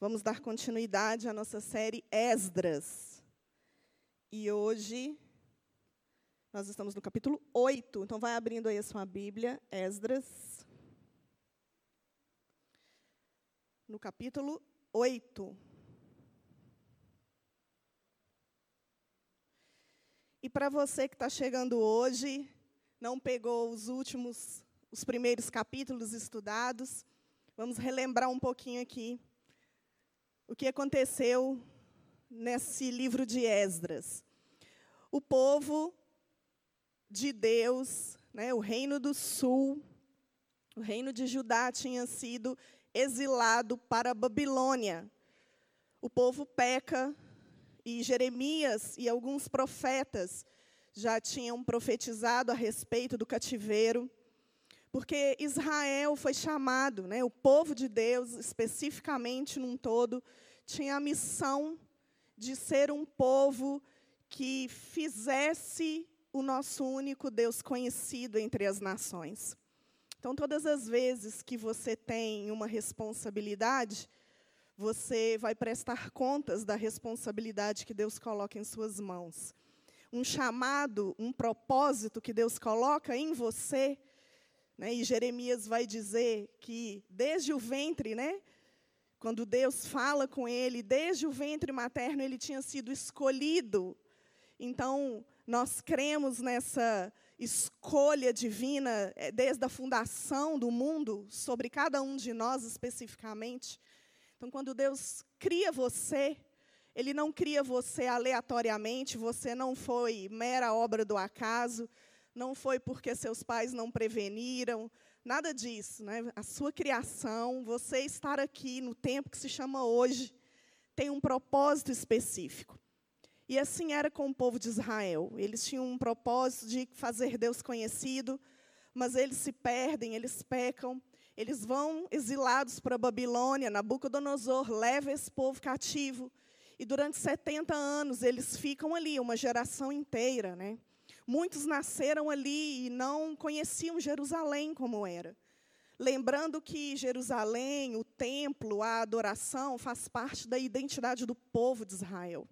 Vamos dar continuidade à nossa série Esdras. E hoje nós estamos no capítulo 8. Então vai abrindo aí a sua Bíblia, Esdras. No capítulo 8. E para você que está chegando hoje, não pegou os últimos, os primeiros capítulos estudados, vamos relembrar um pouquinho aqui o que aconteceu nesse livro de Esdras. O povo de Deus, né, o reino do sul, o reino de Judá tinha sido exilado para a Babilônia. O povo peca, e Jeremias e alguns profetas já tinham profetizado a respeito do cativeiro, porque Israel foi chamado, né, o povo de Deus, especificamente num todo, tinha a missão de ser um povo que fizesse o nosso único Deus conhecido entre as nações. Então, todas as vezes que você tem uma responsabilidade, você vai prestar contas da responsabilidade que Deus coloca em suas mãos. Um chamado, um propósito que Deus coloca em você. Né? E Jeremias vai dizer que desde o ventre, né? quando Deus fala com ele, desde o ventre materno ele tinha sido escolhido. Então, nós cremos nessa escolha divina é, desde a fundação do mundo, sobre cada um de nós especificamente. Então, quando Deus cria você, Ele não cria você aleatoriamente, você não foi mera obra do acaso, não foi porque seus pais não preveniram, nada disso. Né? A sua criação, você estar aqui no tempo que se chama hoje, tem um propósito específico. E assim era com o povo de Israel. Eles tinham um propósito de fazer Deus conhecido, mas eles se perdem, eles pecam, eles vão exilados para a Babilônia, Nabucodonosor leva esse povo cativo. E durante 70 anos eles ficam ali, uma geração inteira. Né? Muitos nasceram ali e não conheciam Jerusalém como era. Lembrando que Jerusalém, o templo, a adoração, faz parte da identidade do povo de Israel.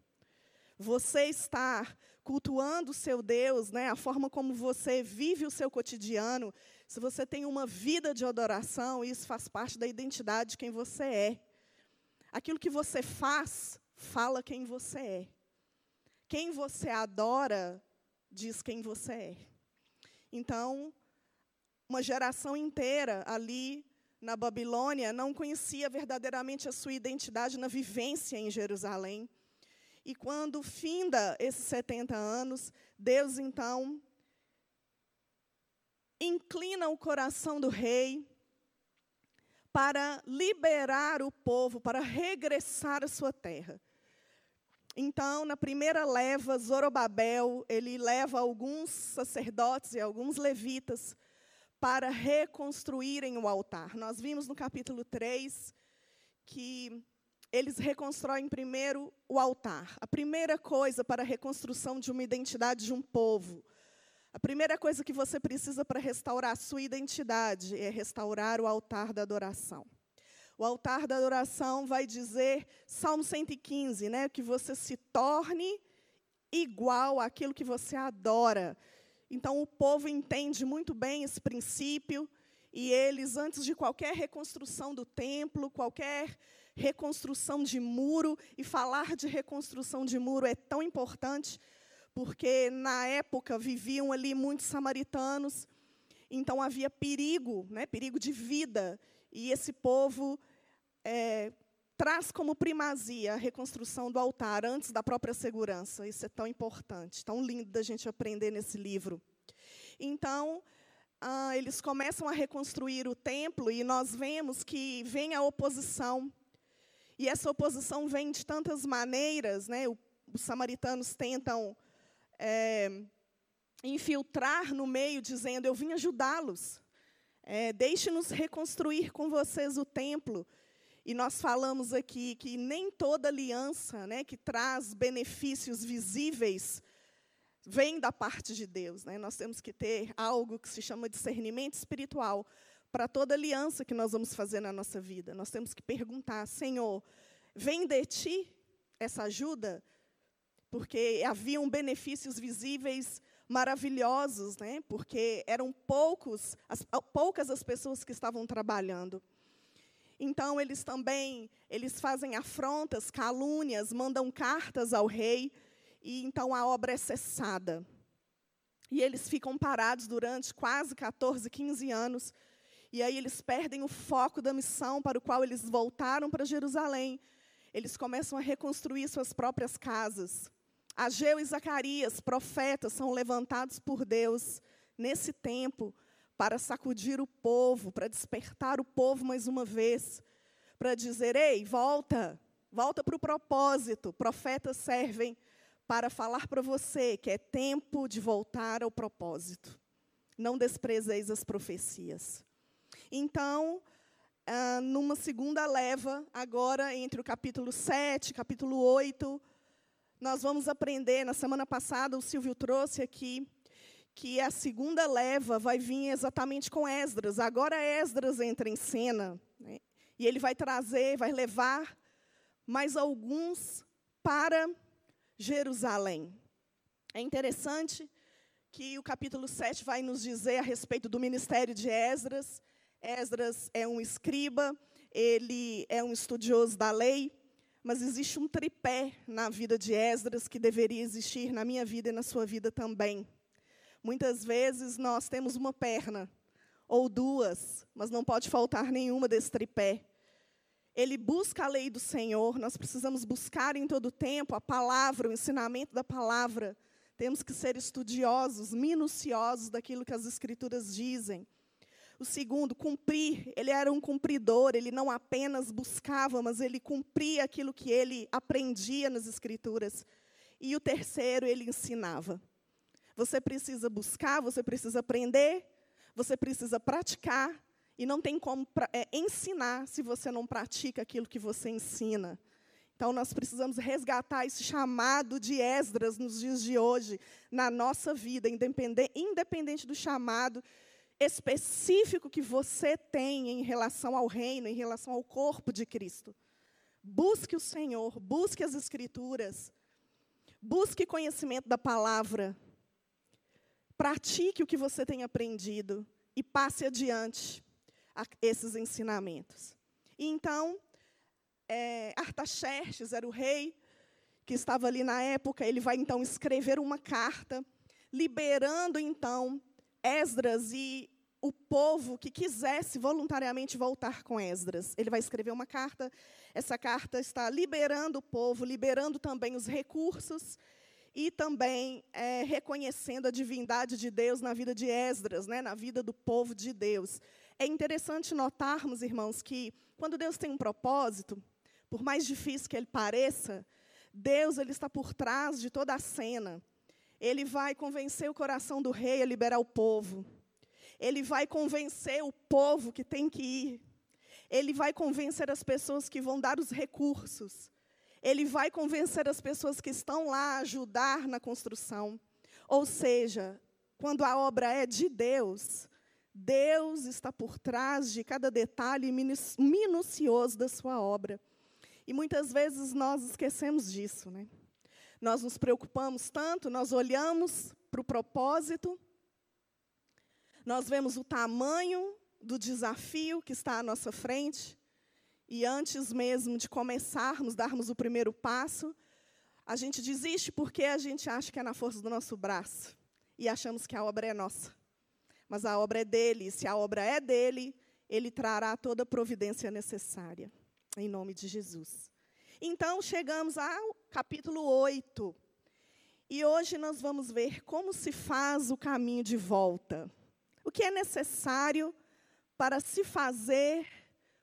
Você estar cultuando o seu Deus, né, a forma como você vive o seu cotidiano, se você tem uma vida de adoração, isso faz parte da identidade de quem você é. Aquilo que você faz, fala quem você é. Quem você adora, diz quem você é. Então, uma geração inteira ali na Babilônia não conhecia verdadeiramente a sua identidade na vivência em Jerusalém. E quando finda esses 70 anos, Deus então inclina o coração do rei para liberar o povo, para regressar à sua terra. Então, na primeira leva, Zorobabel, ele leva alguns sacerdotes e alguns levitas para reconstruírem o altar. Nós vimos no capítulo 3 que eles reconstroem primeiro o altar. A primeira coisa para a reconstrução de uma identidade de um povo, a primeira coisa que você precisa para restaurar a sua identidade é restaurar o altar da adoração. O altar da adoração vai dizer, Salmo 115, né, que você se torne igual àquilo que você adora. Então o povo entende muito bem esse princípio e eles antes de qualquer reconstrução do templo, qualquer reconstrução de muro e falar de reconstrução de muro é tão importante porque na época viviam ali muitos samaritanos, então havia perigo, né, perigo de vida, e esse povo é, traz como primazia a reconstrução do altar antes da própria segurança. Isso é tão importante, tão lindo da gente aprender nesse livro. Então, ah, eles começam a reconstruir o templo e nós vemos que vem a oposição. E essa oposição vem de tantas maneiras, né? os samaritanos tentam é, infiltrar no meio, dizendo: Eu vim ajudá-los. É, Deixe-nos reconstruir com vocês o templo. E nós falamos aqui que nem toda aliança né, que traz benefícios visíveis vem da parte de Deus. Né? Nós temos que ter algo que se chama discernimento espiritual para toda aliança que nós vamos fazer na nossa vida. Nós temos que perguntar, Senhor, vem de ti essa ajuda? Porque haviam benefícios visíveis maravilhosos, né? Porque eram poucos, as, poucas as pessoas que estavam trabalhando. Então eles também, eles fazem afrontas, calúnias, mandam cartas ao rei, e então a obra é cessada. E eles ficam parados durante quase 14, 15 anos. E aí eles perdem o foco da missão para o qual eles voltaram para Jerusalém. Eles começam a reconstruir suas próprias casas. Ageu e Zacarias, profetas, são levantados por Deus nesse tempo para sacudir o povo, para despertar o povo mais uma vez, para dizer: ei, volta, volta para o propósito. Profetas servem para falar para você que é tempo de voltar ao propósito. Não desprezeis as profecias. Então, ah, numa segunda leva, agora entre o capítulo 7, capítulo 8, nós vamos aprender. Na semana passada, o Silvio trouxe aqui que a segunda leva vai vir exatamente com Esdras. Agora Esdras entra em cena. Né? E ele vai trazer, vai levar mais alguns para Jerusalém. É interessante que o capítulo 7 vai nos dizer a respeito do ministério de Esdras. Esdras é um escriba, ele é um estudioso da lei, mas existe um tripé na vida de Esdras que deveria existir na minha vida e na sua vida também. Muitas vezes nós temos uma perna ou duas, mas não pode faltar nenhuma desse tripé ele busca a lei do Senhor, nós precisamos buscar em todo tempo a palavra, o ensinamento da palavra. Temos que ser estudiosos, minuciosos daquilo que as Escrituras dizem. O segundo, cumprir. Ele era um cumpridor, ele não apenas buscava, mas ele cumpria aquilo que ele aprendia nas Escrituras. E o terceiro, ele ensinava. Você precisa buscar, você precisa aprender, você precisa praticar, e não tem como é, ensinar se você não pratica aquilo que você ensina. Então, nós precisamos resgatar esse chamado de Esdras nos dias de hoje, na nossa vida, independente, independente do chamado específico que você tem em relação ao reino, em relação ao corpo de Cristo. Busque o Senhor, busque as Escrituras, busque conhecimento da palavra, pratique o que você tem aprendido e passe adiante esses ensinamentos. E então, é, Artaxerxes era o rei que estava ali na época, ele vai então escrever uma carta, liberando então Esdras e o povo que quisesse voluntariamente voltar com Esdras. Ele vai escrever uma carta, essa carta está liberando o povo, liberando também os recursos e também é, reconhecendo a divindade de Deus na vida de Esdras, né, na vida do povo de Deus. É interessante notarmos, irmãos, que quando Deus tem um propósito, por mais difícil que ele pareça, Deus ele está por trás de toda a cena. Ele vai convencer o coração do rei a liberar o povo. Ele vai convencer o povo que tem que ir. Ele vai convencer as pessoas que vão dar os recursos. Ele vai convencer as pessoas que estão lá a ajudar na construção. Ou seja, quando a obra é de Deus, Deus está por trás de cada detalhe minucioso da sua obra. E muitas vezes nós esquecemos disso, né? Nós nos preocupamos tanto, nós olhamos para o propósito, nós vemos o tamanho do desafio que está à nossa frente, e antes mesmo de começarmos, darmos o primeiro passo, a gente desiste porque a gente acha que é na força do nosso braço e achamos que a obra é nossa mas a obra é dele. Se a obra é dele, ele trará toda a providência necessária, em nome de Jesus. Então, chegamos ao capítulo 8. E hoje nós vamos ver como se faz o caminho de volta. O que é necessário para se fazer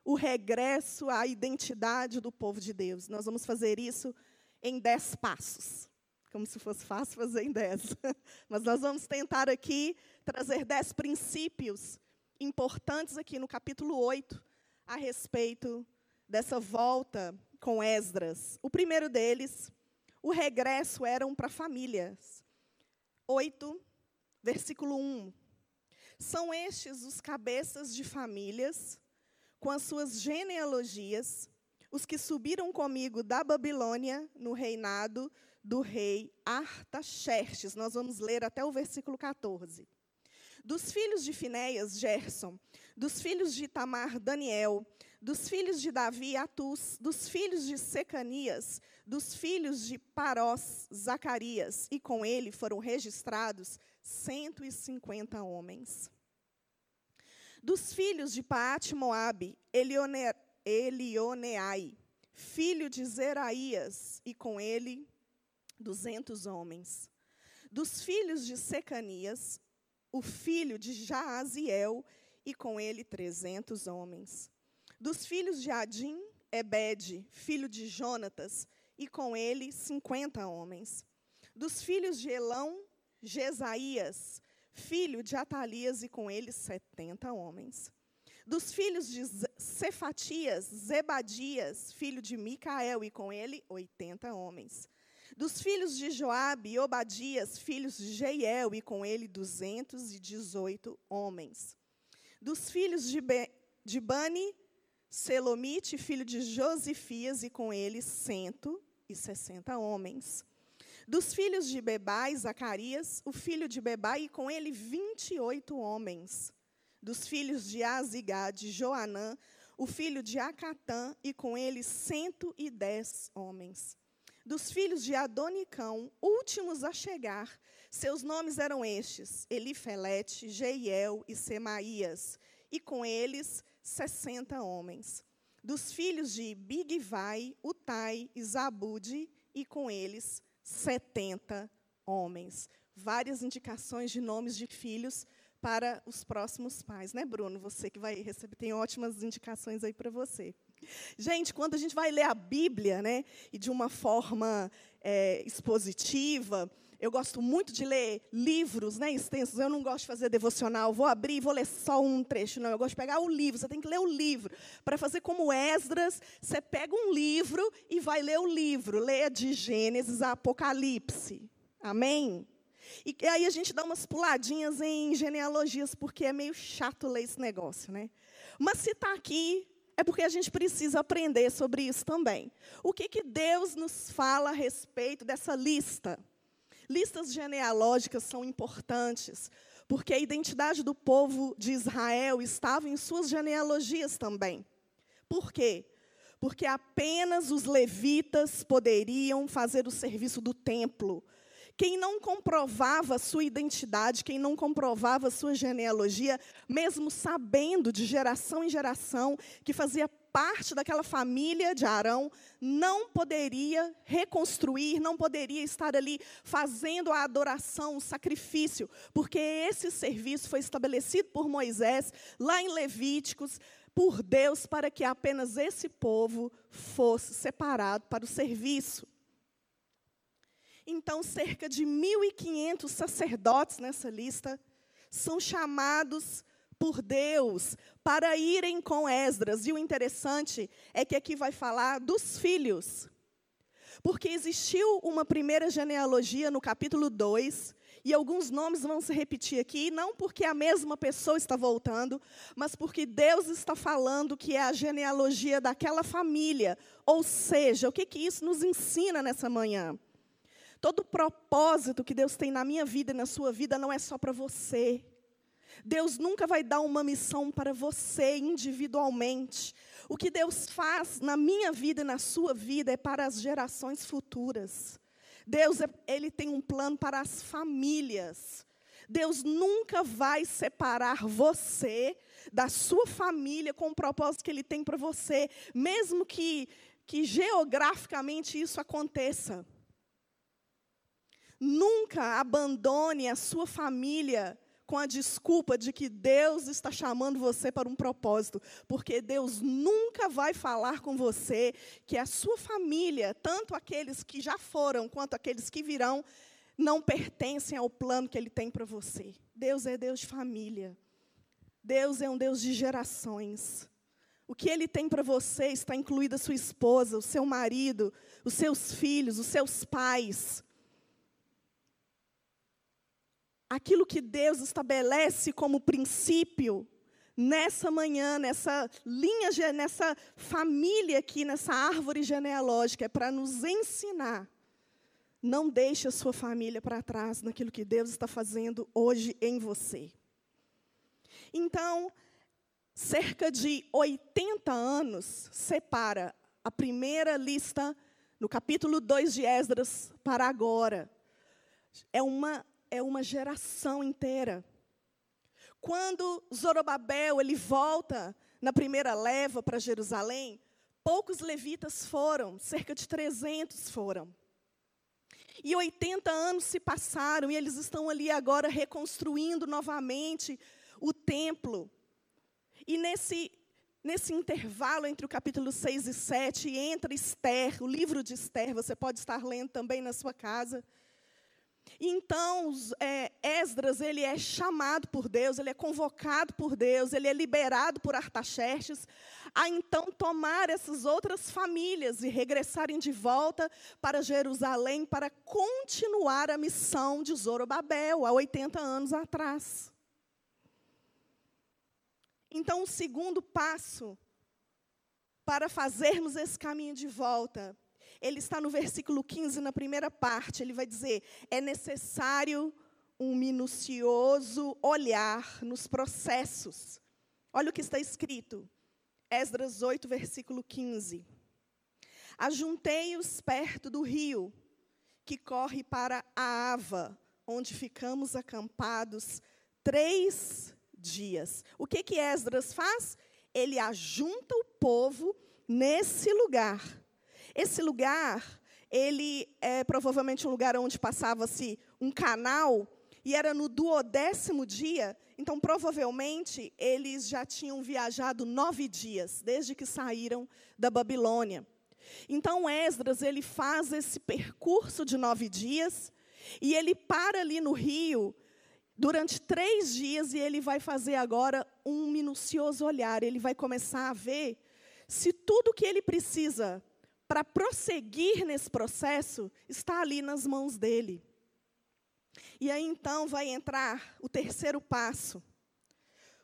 o regresso à identidade do povo de Deus. Nós vamos fazer isso em dez passos. Como se fosse fácil fazer em dez. Mas nós vamos tentar aqui trazer dez princípios importantes aqui no capítulo 8 a respeito dessa volta com Esdras. O primeiro deles, o regresso eram para famílias. 8, versículo 1. São estes os cabeças de famílias, com as suas genealogias, os que subiram comigo da Babilônia no reinado do rei Artaxerxes. Nós vamos ler até o versículo 14. Dos filhos de Finéias, Gerson. Dos filhos de Tamar, Daniel. Dos filhos de Davi, Atus. Dos filhos de Secanias. Dos filhos de Parós, Zacarias. E com ele foram registrados 150 homens. Dos filhos de Paate Moabe, Elioner, Elioneai, filho de Zeraías, e com ele duzentos homens. Dos filhos de Secanias, o filho de Jaaziel, e com ele trezentos homens. Dos filhos de Adim, Ebed, filho de Jonatas, e com ele cinquenta homens. Dos filhos de Elão, Jesaías, filho de Atalias, e com ele setenta homens. Dos filhos de Cefatias, Zebadias, filho de Micael, e com ele oitenta homens. Dos filhos de Joabe, Obadias, filhos de Jeiel, e com ele duzentos e dezoito homens. Dos filhos de, Be, de Bani, Selomite, filho de Josifias, e com ele cento e sessenta homens. Dos filhos de Bebai, Zacarias, o filho de Bebai, e com ele vinte e oito homens dos filhos de Azigade, Joanã, o filho de Acatã, e com ele cento e dez homens. Dos filhos de Adonicão, últimos a chegar, seus nomes eram estes: Elifelete, Jeiel e Semaías, e com eles sessenta homens. Dos filhos de Bigvai, Utai e Zabude, e com eles setenta homens. Várias indicações de nomes de filhos para os próximos pais, né, Bruno? Você que vai receber, tem ótimas indicações aí para você. Gente, quando a gente vai ler a Bíblia, né, e de uma forma é, expositiva, eu gosto muito de ler livros né, extensos. Eu não gosto de fazer devocional, vou abrir e vou ler só um trecho. Não, eu gosto de pegar o livro. Você tem que ler o livro. Para fazer como Esdras, você pega um livro e vai ler o livro. Leia de Gênesis a Apocalipse. Amém? E, e aí a gente dá umas puladinhas em genealogias, porque é meio chato ler esse negócio, né? Mas se está aqui, é porque a gente precisa aprender sobre isso também. O que, que Deus nos fala a respeito dessa lista? Listas genealógicas são importantes, porque a identidade do povo de Israel estava em suas genealogias também. Por quê? Porque apenas os levitas poderiam fazer o serviço do templo, quem não comprovava sua identidade, quem não comprovava sua genealogia, mesmo sabendo de geração em geração que fazia parte daquela família de Arão, não poderia reconstruir, não poderia estar ali fazendo a adoração, o sacrifício, porque esse serviço foi estabelecido por Moisés, lá em Levíticos, por Deus, para que apenas esse povo fosse separado para o serviço. Então, cerca de 1.500 sacerdotes nessa lista são chamados por Deus para irem com Esdras. E o interessante é que aqui vai falar dos filhos. Porque existiu uma primeira genealogia no capítulo 2, e alguns nomes vão se repetir aqui, não porque a mesma pessoa está voltando, mas porque Deus está falando que é a genealogia daquela família. Ou seja, o que, que isso nos ensina nessa manhã? Todo propósito que Deus tem na minha vida e na sua vida não é só para você. Deus nunca vai dar uma missão para você individualmente. O que Deus faz na minha vida e na sua vida é para as gerações futuras. Deus, é, ele tem um plano para as famílias. Deus nunca vai separar você da sua família com o propósito que Ele tem para você, mesmo que, que geograficamente isso aconteça. Nunca abandone a sua família com a desculpa de que Deus está chamando você para um propósito, porque Deus nunca vai falar com você que a sua família, tanto aqueles que já foram quanto aqueles que virão, não pertencem ao plano que Ele tem para você. Deus é Deus de família. Deus é um Deus de gerações. O que Ele tem para você está incluída sua esposa, o seu marido, os seus filhos, os seus pais aquilo que Deus estabelece como princípio nessa manhã, nessa linha, nessa família aqui, nessa árvore genealógica, é para nos ensinar. Não deixe a sua família para trás naquilo que Deus está fazendo hoje em você. Então, cerca de 80 anos separa a primeira lista no capítulo 2 de Esdras para agora. É uma, é uma geração inteira. Quando Zorobabel ele volta na primeira leva para Jerusalém, poucos levitas foram, cerca de 300 foram. E 80 anos se passaram e eles estão ali agora reconstruindo novamente o templo. E nesse, nesse intervalo entre o capítulo 6 e 7, entra Esther, o livro de Esther, você pode estar lendo também na sua casa. Então, é, Esdras, ele é chamado por Deus, ele é convocado por Deus, ele é liberado por Artaxerxes, a então tomar essas outras famílias e regressarem de volta para Jerusalém para continuar a missão de Zorobabel, há 80 anos atrás. Então, o segundo passo para fazermos esse caminho de volta ele está no versículo 15, na primeira parte. Ele vai dizer: é necessário um minucioso olhar nos processos. Olha o que está escrito. Esdras 8, versículo 15. Ajuntei-os perto do rio, que corre para a Ava, onde ficamos acampados três dias. O que que Esdras faz? Ele ajunta o povo nesse lugar esse lugar, ele é provavelmente um lugar onde passava-se um canal, e era no duodécimo dia, então provavelmente eles já tinham viajado nove dias, desde que saíram da Babilônia. Então Esdras, ele faz esse percurso de nove dias, e ele para ali no rio, durante três dias, e ele vai fazer agora um minucioso olhar. Ele vai começar a ver se tudo que ele precisa para prosseguir nesse processo está ali nas mãos dele. E aí então vai entrar o terceiro passo.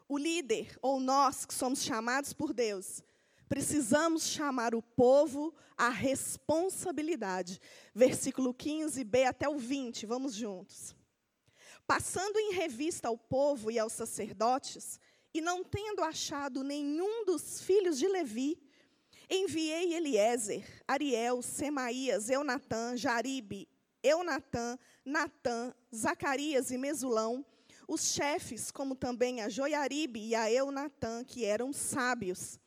O líder, ou nós que somos chamados por Deus, precisamos chamar o povo à responsabilidade. Versículo 15b até o 20, vamos juntos. Passando em revista ao povo e aos sacerdotes, e não tendo achado nenhum dos filhos de Levi, Enviei Eliezer, Ariel, Semaías, Eunatã, Jaribe, Eunatã, Natã, Zacarias e Mesulão, os chefes, como também a Joiaribe e a Eunatã, que eram sábios.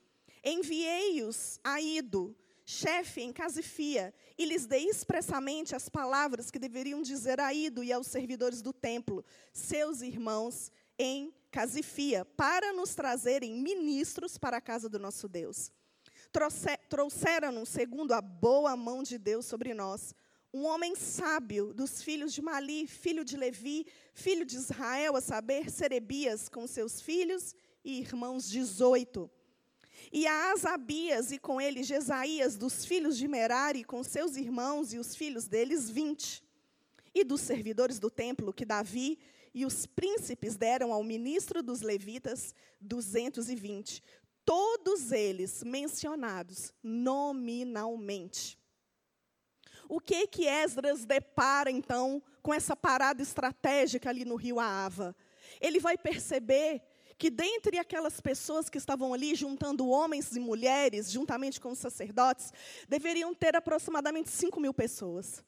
Enviei-os a Ido, chefe em Casifia, e lhes dei expressamente as palavras que deveriam dizer a Ido e aos servidores do templo, seus irmãos em Casifia, para nos trazerem ministros para a casa do nosso Deus trouxeram-nos, segundo a boa mão de Deus sobre nós, um homem sábio dos filhos de Mali, filho de Levi, filho de Israel, a saber, Serebias, com seus filhos e irmãos, dezoito. E a Asabias, e com ele Jesaías, dos filhos de Merari, com seus irmãos e os filhos deles, vinte. E dos servidores do templo, que Davi e os príncipes deram ao ministro dos levitas, duzentos e vinte todos eles mencionados nominalmente. O que que Esdras depara então com essa parada estratégica ali no rio Aava? Ele vai perceber que dentre aquelas pessoas que estavam ali juntando homens e mulheres, juntamente com os sacerdotes, deveriam ter aproximadamente 5 mil pessoas.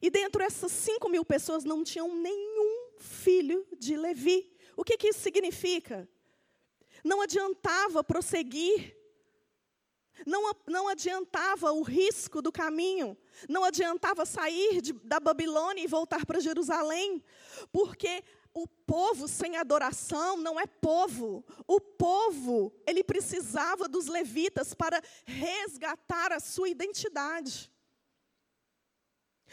E dentro dessas 5 mil pessoas não tinham nenhum filho de Levi. O que, que isso significa? Não adiantava prosseguir. Não, não adiantava o risco do caminho. Não adiantava sair de, da Babilônia e voltar para Jerusalém. Porque o povo sem adoração não é povo. O povo, ele precisava dos levitas para resgatar a sua identidade.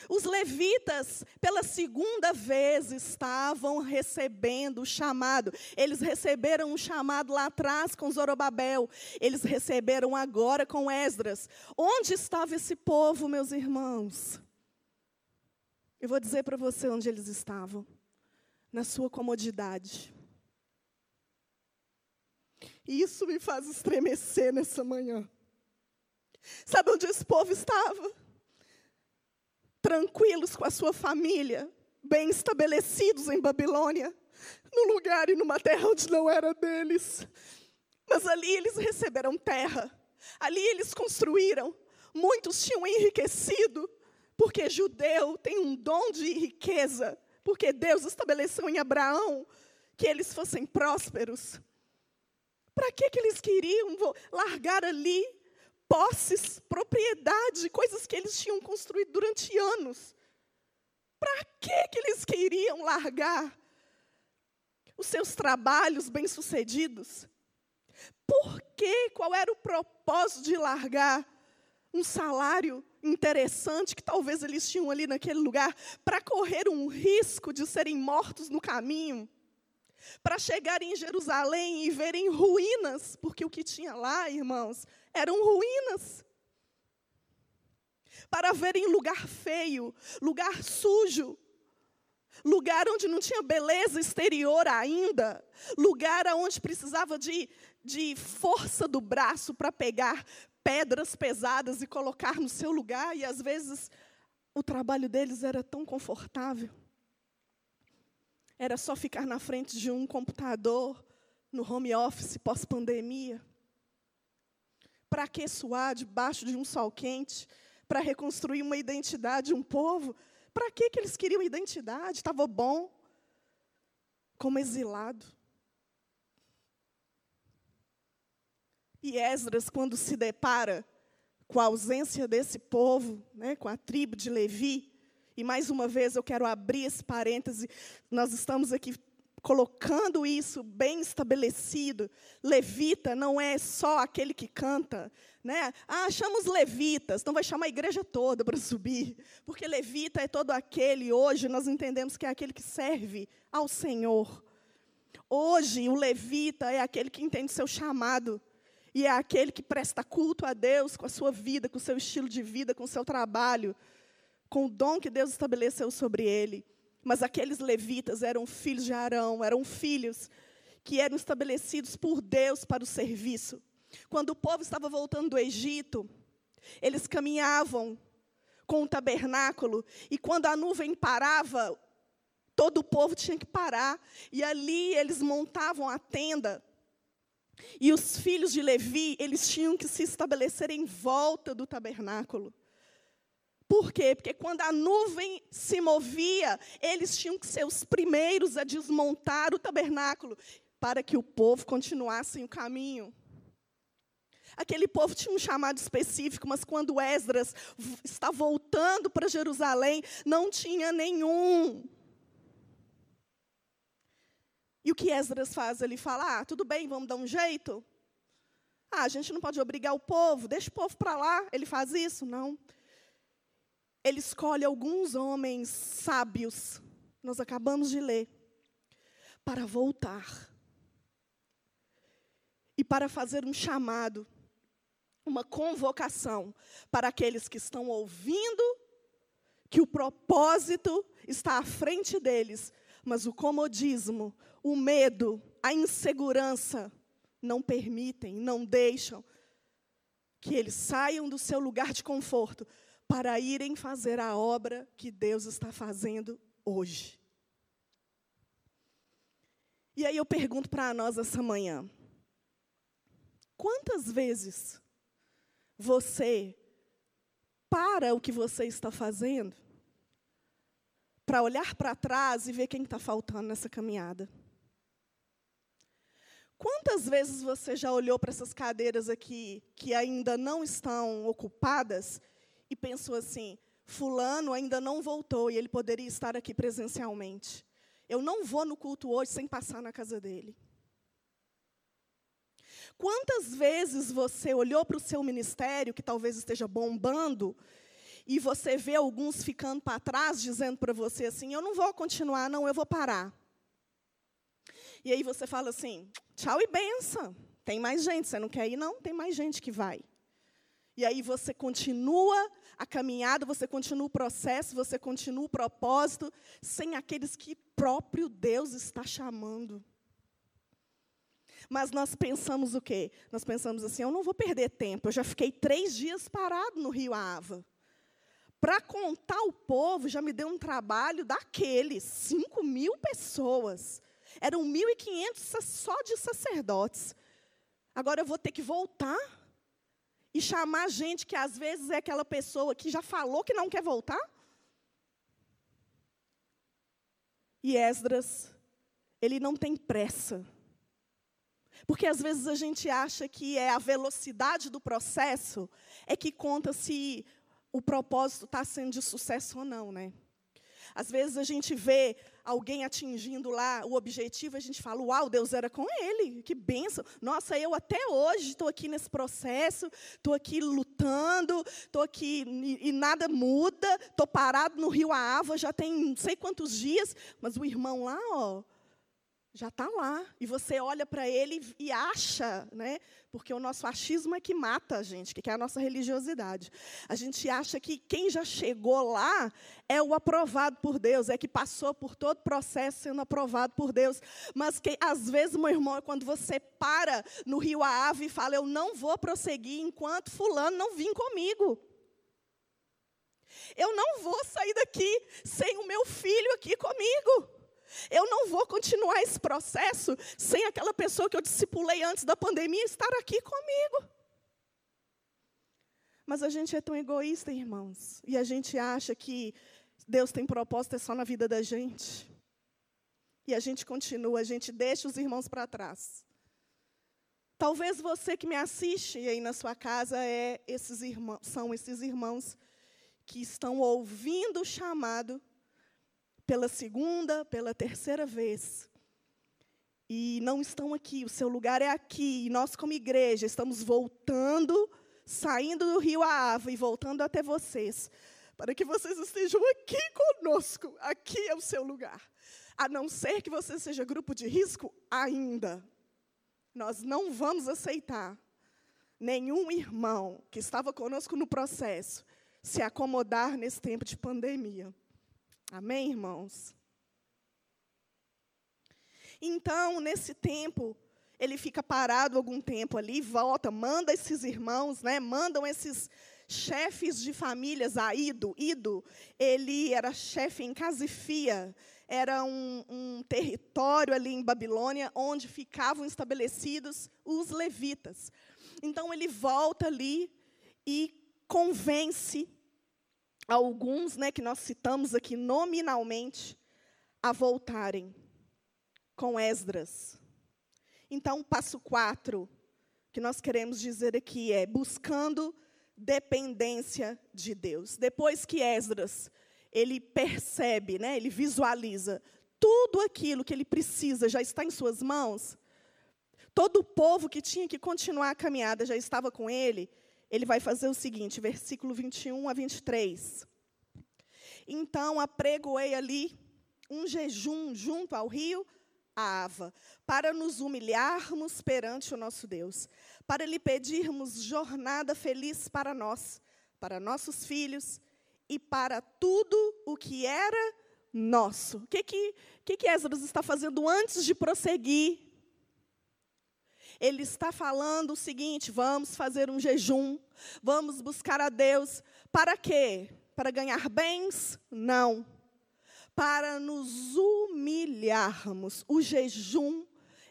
Os levitas, pela segunda vez, estavam recebendo o chamado. Eles receberam um chamado lá atrás com Zorobabel. Eles receberam agora com Esdras. Onde estava esse povo, meus irmãos? Eu vou dizer para você onde eles estavam. Na sua comodidade. E isso me faz estremecer nessa manhã. Sabe onde esse povo estava? Tranquilos com a sua família, bem estabelecidos em Babilônia, num lugar e numa terra onde não era deles. Mas ali eles receberam terra, ali eles construíram, muitos tinham enriquecido, porque judeu tem um dom de riqueza, porque Deus estabeleceu em Abraão que eles fossem prósperos. Para que, que eles queriam largar ali posses, propriedade, coisas que eles tinham construído durante anos? Para que, que eles queriam largar os seus trabalhos bem-sucedidos? Por quê? Qual era o propósito de largar um salário interessante que talvez eles tinham ali naquele lugar para correr um risco de serem mortos no caminho? Para chegarem em Jerusalém e verem ruínas, porque o que tinha lá, irmãos, eram ruínas. Para verem lugar feio, lugar sujo, lugar onde não tinha beleza exterior ainda, lugar onde precisava de, de força do braço para pegar pedras pesadas e colocar no seu lugar, e às vezes o trabalho deles era tão confortável. Era só ficar na frente de um computador, no home office pós-pandemia. Para que suar debaixo de um sol quente? Para reconstruir uma identidade, um povo? Para que, que eles queriam identidade? Estava bom. Como exilado. E Esdras, quando se depara com a ausência desse povo, né, com a tribo de Levi, e mais uma vez eu quero abrir esse parêntese, nós estamos aqui colocando isso bem estabelecido. Levita não é só aquele que canta, né? Ah, chama os levitas, então vai chamar a igreja toda para subir, porque levita é todo aquele, hoje nós entendemos que é aquele que serve ao Senhor. Hoje o levita é aquele que entende seu chamado e é aquele que presta culto a Deus com a sua vida, com o seu estilo de vida, com o seu trabalho, com o dom que Deus estabeleceu sobre ele. Mas aqueles levitas eram filhos de Arão, eram filhos que eram estabelecidos por Deus para o serviço. Quando o povo estava voltando do Egito, eles caminhavam com o tabernáculo, e quando a nuvem parava, todo o povo tinha que parar, e ali eles montavam a tenda e os filhos de Levi, eles tinham que se estabelecer em volta do tabernáculo. Por quê? Porque quando a nuvem se movia, eles tinham que ser os primeiros a desmontar o tabernáculo, para que o povo continuasse o caminho. Aquele povo tinha um chamado específico, mas quando Esdras está voltando para Jerusalém, não tinha nenhum. E o que Esdras faz? Ele fala: ah, tudo bem, vamos dar um jeito. Ah, a gente não pode obrigar o povo, deixa o povo para lá. Ele faz isso? Não. Ele escolhe alguns homens sábios, nós acabamos de ler, para voltar. E para fazer um chamado, uma convocação para aqueles que estão ouvindo que o propósito está à frente deles, mas o comodismo, o medo, a insegurança não permitem, não deixam que eles saiam do seu lugar de conforto para irem fazer a obra que Deus está fazendo hoje. E aí eu pergunto para nós essa manhã: quantas vezes você para o que você está fazendo para olhar para trás e ver quem está faltando nessa caminhada? Quantas vezes você já olhou para essas cadeiras aqui que ainda não estão ocupadas e pensou assim: Fulano ainda não voltou e ele poderia estar aqui presencialmente. Eu não vou no culto hoje sem passar na casa dele. Quantas vezes você olhou para o seu ministério, que talvez esteja bombando, e você vê alguns ficando para trás, dizendo para você assim: Eu não vou continuar, não, eu vou parar. E aí você fala assim: tchau e benção. Tem mais gente, você não quer ir? Não, tem mais gente que vai. E aí você continua a caminhada, você continua o processo, você continua o propósito, sem aqueles que próprio Deus está chamando. Mas nós pensamos o quê? Nós pensamos assim: eu não vou perder tempo, eu já fiquei três dias parado no Rio Ava. Para contar o povo, já me deu um trabalho daqueles, 5 mil pessoas. Eram 1.500 só de sacerdotes. Agora eu vou ter que voltar e chamar gente que às vezes é aquela pessoa que já falou que não quer voltar? E Esdras, ele não tem pressa. Porque às vezes a gente acha que é a velocidade do processo é que conta se o propósito está sendo de sucesso ou não, né? Às vezes a gente vê alguém atingindo lá o objetivo, a gente fala, uau, Deus era com ele, que benção. Nossa, eu até hoje estou aqui nesse processo, estou aqui lutando, estou aqui e, e, nada muda, estou parado no Rio Ava, já tem não sei quantos dias, mas o irmão lá, ó, já está lá. E você olha para ele e acha, né? Porque o nosso achismo é que mata a gente, que é a nossa religiosidade. A gente acha que quem já chegou lá é o aprovado por Deus, é que passou por todo o processo sendo aprovado por Deus. Mas que às vezes, meu irmão, é quando você para no Rio Ave e fala: Eu não vou prosseguir enquanto Fulano não vir comigo. Eu não vou sair daqui sem o meu filho aqui comigo. Eu não vou continuar esse processo sem aquela pessoa que eu discipulei antes da pandemia estar aqui comigo. Mas a gente é tão egoísta, irmãos, e a gente acha que Deus tem propósito é só na vida da gente. E a gente continua, a gente deixa os irmãos para trás. Talvez você que me assiste aí na sua casa é esses irmãos, são esses irmãos que estão ouvindo o chamado pela segunda, pela terceira vez. E não estão aqui, o seu lugar é aqui. E nós, como igreja, estamos voltando, saindo do rio Ava e voltando até vocês, para que vocês estejam aqui conosco. Aqui é o seu lugar. A não ser que você seja grupo de risco, ainda. Nós não vamos aceitar nenhum irmão que estava conosco no processo se acomodar nesse tempo de pandemia. Amém, irmãos? Então, nesse tempo, ele fica parado algum tempo ali, volta, manda esses irmãos, né, mandam esses chefes de famílias a Ido. Ido, ele era chefe em Casifia, era um, um território ali em Babilônia, onde ficavam estabelecidos os levitas. Então, ele volta ali e convence alguns né, que nós citamos aqui nominalmente a voltarem com Esdras. Então, passo 4 que nós queremos dizer aqui é buscando dependência de Deus. Depois que Esdras ele percebe, né, ele visualiza tudo aquilo que ele precisa já está em suas mãos. Todo o povo que tinha que continuar a caminhada já estava com ele ele vai fazer o seguinte, versículo 21 a 23. Então apregoei ali um jejum junto ao rio Ava, para nos humilharmos perante o nosso Deus, para lhe pedirmos jornada feliz para nós, para nossos filhos e para tudo o que era nosso. O que que, que, que Esdras está fazendo antes de prosseguir ele está falando o seguinte: vamos fazer um jejum, vamos buscar a Deus. Para quê? Para ganhar bens? Não. Para nos humilharmos. O jejum,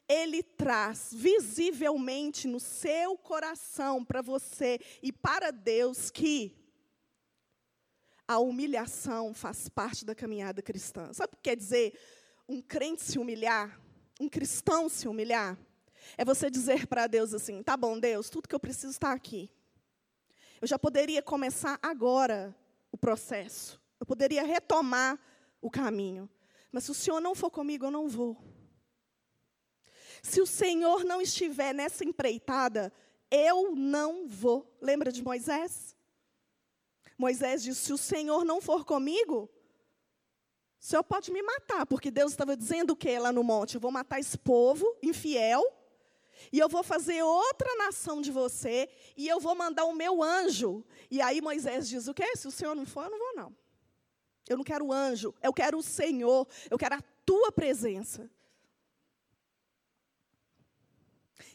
ele traz visivelmente no seu coração para você e para Deus que a humilhação faz parte da caminhada cristã. Sabe o que quer dizer um crente se humilhar? Um cristão se humilhar? É você dizer para Deus assim: tá bom, Deus, tudo que eu preciso está aqui. Eu já poderia começar agora o processo. Eu poderia retomar o caminho. Mas se o Senhor não for comigo, eu não vou. Se o Senhor não estiver nessa empreitada, eu não vou. Lembra de Moisés? Moisés disse: se o Senhor não for comigo, o Senhor pode me matar, porque Deus estava dizendo o que lá no monte? Eu vou matar esse povo infiel e eu vou fazer outra nação de você, e eu vou mandar o meu anjo. E aí Moisés diz: O quê? Se o Senhor não for, eu não vou, não. Eu não quero o anjo, eu quero o Senhor, eu quero a tua presença.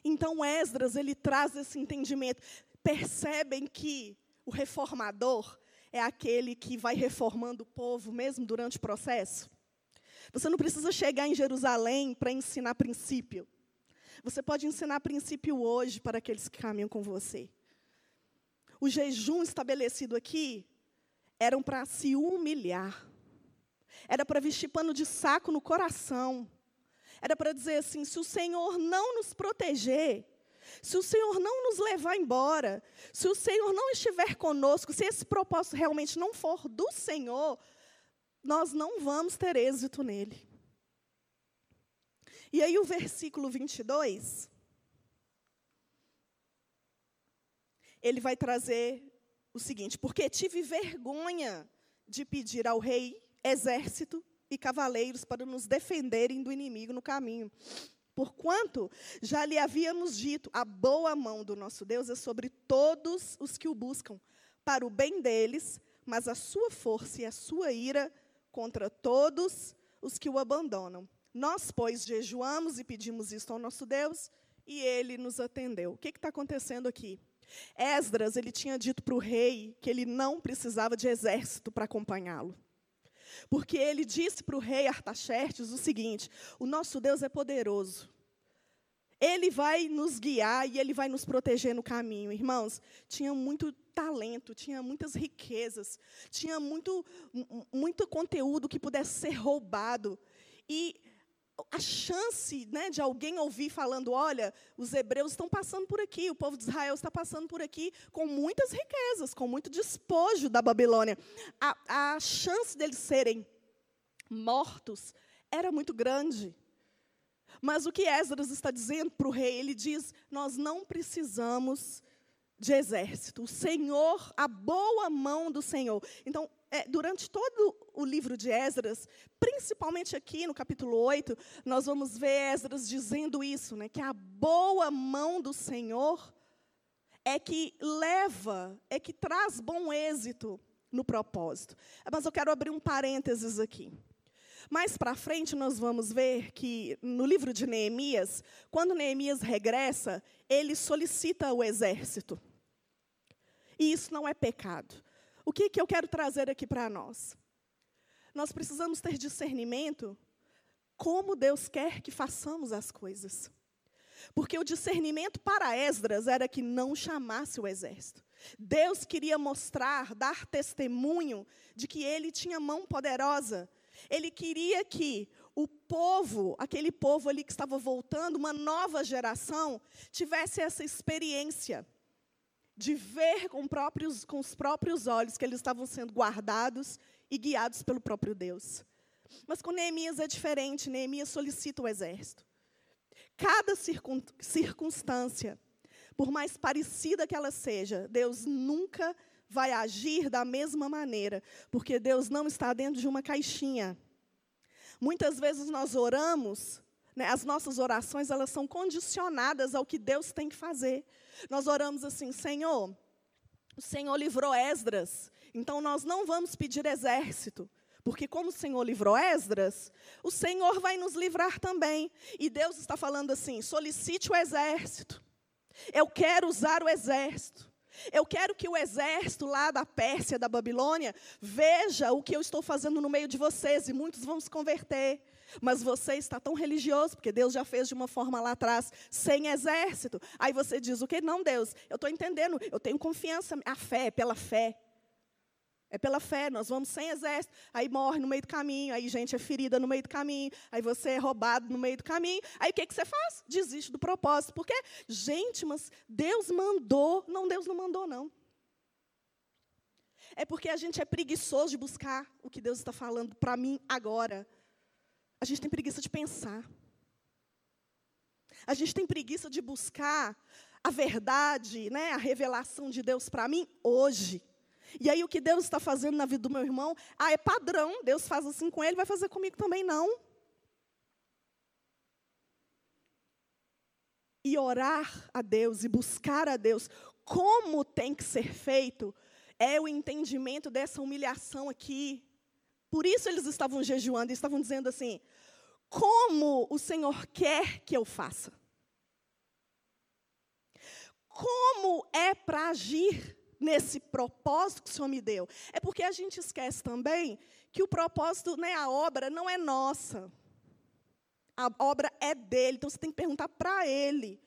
Então Esdras, ele traz esse entendimento. Percebem que o reformador é aquele que vai reformando o povo mesmo durante o processo? Você não precisa chegar em Jerusalém para ensinar princípio. Você pode ensinar princípio hoje para aqueles que caminham com você. O jejum estabelecido aqui eram para se humilhar. Era para vestir pano de saco no coração. Era para dizer assim: se o Senhor não nos proteger, se o Senhor não nos levar embora, se o Senhor não estiver conosco, se esse propósito realmente não for do Senhor, nós não vamos ter êxito nele. E aí o versículo 22, ele vai trazer o seguinte: porque tive vergonha de pedir ao rei exército e cavaleiros para nos defenderem do inimigo no caminho. Porquanto já lhe havíamos dito, a boa mão do nosso Deus é sobre todos os que o buscam, para o bem deles, mas a sua força e a sua ira contra todos os que o abandonam. Nós, pois, jejuamos e pedimos isto ao nosso Deus, e ele nos atendeu. O que está acontecendo aqui? Esdras, ele tinha dito para o rei que ele não precisava de exército para acompanhá-lo. Porque ele disse para o rei Artaxerxes o seguinte: o nosso Deus é poderoso. Ele vai nos guiar e ele vai nos proteger no caminho. Irmãos, tinha muito talento, tinha muitas riquezas, tinha muito, muito conteúdo que pudesse ser roubado. E a chance né, de alguém ouvir falando: olha, os hebreus estão passando por aqui, o povo de Israel está passando por aqui com muitas riquezas, com muito despojo da Babilônia. A, a chance deles serem mortos era muito grande. Mas o que Esdras está dizendo para o rei? Ele diz: nós não precisamos de exército. O Senhor, a boa mão do Senhor. Então, é, durante todo o livro de Esdras, principalmente aqui no capítulo 8, nós vamos ver Esdras dizendo isso, né, que a boa mão do Senhor é que leva, é que traz bom êxito no propósito. Mas eu quero abrir um parênteses aqui. Mais para frente, nós vamos ver que no livro de Neemias, quando Neemias regressa, ele solicita o exército. E isso não é pecado. O que, que eu quero trazer aqui para nós? Nós precisamos ter discernimento como Deus quer que façamos as coisas. Porque o discernimento para Esdras era que não chamasse o exército. Deus queria mostrar, dar testemunho de que ele tinha mão poderosa. Ele queria que o povo, aquele povo ali que estava voltando, uma nova geração, tivesse essa experiência de ver com, próprios, com os próprios olhos que eles estavam sendo guardados e guiados pelo próprio Deus. Mas com Neemias é diferente, Neemias solicita o exército. Cada circun, circunstância, por mais parecida que ela seja, Deus nunca vai agir da mesma maneira, porque Deus não está dentro de uma caixinha. Muitas vezes nós oramos, né, as nossas orações elas são condicionadas ao que Deus tem que fazer. Nós oramos assim, Senhor, o Senhor livrou Esdras, então nós não vamos pedir exército. Porque, como o Senhor livrou Esdras, o Senhor vai nos livrar também. E Deus está falando assim: solicite o exército. Eu quero usar o exército. Eu quero que o exército lá da Pérsia, da Babilônia, veja o que eu estou fazendo no meio de vocês, e muitos vão se converter. Mas você está tão religioso, porque Deus já fez de uma forma lá atrás, sem exército. Aí você diz: o que? Não, Deus, eu estou entendendo, eu tenho confiança, a fé é pela fé. É pela fé, nós vamos sem exército. Aí morre no meio do caminho, aí gente é ferida no meio do caminho, aí você é roubado no meio do caminho. Aí o que, que você faz? Desiste do propósito. Porque, gente, mas Deus mandou. Não, Deus não mandou, não. É porque a gente é preguiçoso de buscar o que Deus está falando para mim agora. A gente tem preguiça de pensar. A gente tem preguiça de buscar a verdade, né, a revelação de Deus para mim hoje. E aí o que Deus está fazendo na vida do meu irmão, ah, é padrão, Deus faz assim com ele, vai fazer comigo também não. E orar a Deus e buscar a Deus como tem que ser feito, é o entendimento dessa humilhação aqui. Por isso eles estavam jejuando e estavam dizendo assim: como o Senhor quer que eu faça? como é para agir nesse propósito que o Senhor me deu? É porque a gente esquece também que o propósito, né, a obra não é nossa. A obra é dele, então você tem que perguntar para ele.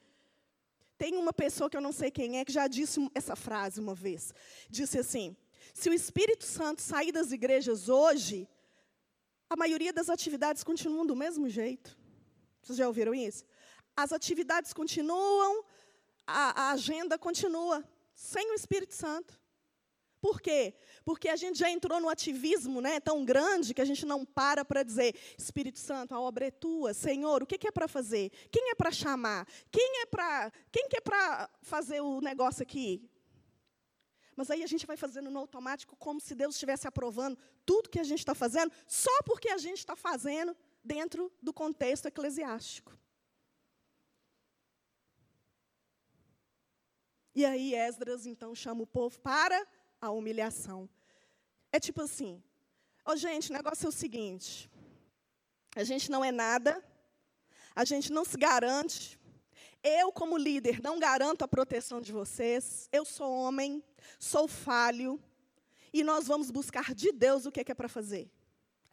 Tem uma pessoa que eu não sei quem é que já disse essa frase uma vez. Disse assim: se o Espírito Santo sair das igrejas hoje, a maioria das atividades continuam do mesmo jeito. Vocês já ouviram isso? As atividades continuam, a, a agenda continua, sem o Espírito Santo. Por quê? Porque a gente já entrou no ativismo né, tão grande que a gente não para para dizer: Espírito Santo, a obra é tua, Senhor, o que, que é para fazer? Quem é para chamar? Quem é para quem que é para fazer o negócio aqui? Mas aí a gente vai fazendo no automático como se Deus estivesse aprovando tudo que a gente está fazendo, só porque a gente está fazendo dentro do contexto eclesiástico. E aí Esdras então chama o povo para a humilhação. É tipo assim, oh, gente, o negócio é o seguinte, a gente não é nada, a gente não se garante, eu, como líder, não garanto a proteção de vocês. Eu sou homem, sou falho. E nós vamos buscar de Deus o que é, que é para fazer.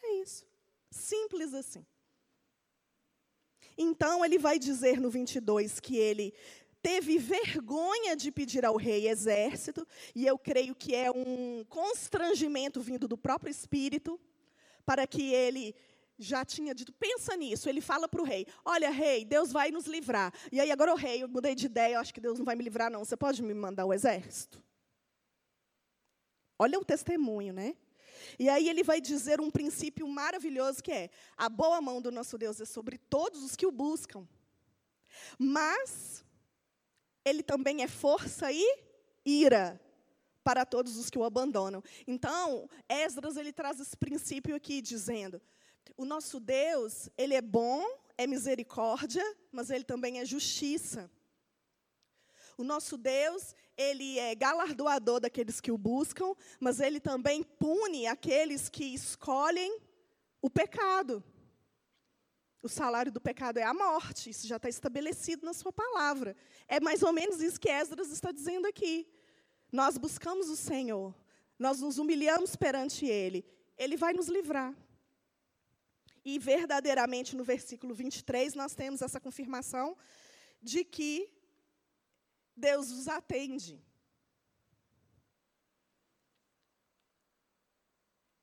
É isso. Simples assim. Então, ele vai dizer no 22 que ele teve vergonha de pedir ao rei exército, e eu creio que é um constrangimento vindo do próprio espírito, para que ele já tinha dito, pensa nisso, ele fala para o rei, olha rei, Deus vai nos livrar. E aí agora o rei, eu mudei de ideia, eu acho que Deus não vai me livrar não, você pode me mandar o exército? Olha o testemunho, né? E aí ele vai dizer um princípio maravilhoso que é: a boa mão do nosso Deus é sobre todos os que o buscam. Mas ele também é força e ira para todos os que o abandonam. Então, Esdras ele traz esse princípio aqui dizendo: o nosso Deus, ele é bom, é misericórdia, mas ele também é justiça. O nosso Deus, ele é galardoador daqueles que o buscam, mas ele também pune aqueles que escolhem o pecado. O salário do pecado é a morte, isso já está estabelecido na sua palavra. É mais ou menos isso que Esdras está dizendo aqui. Nós buscamos o Senhor, nós nos humilhamos perante Ele, Ele vai nos livrar. E verdadeiramente no versículo 23 nós temos essa confirmação de que Deus os atende.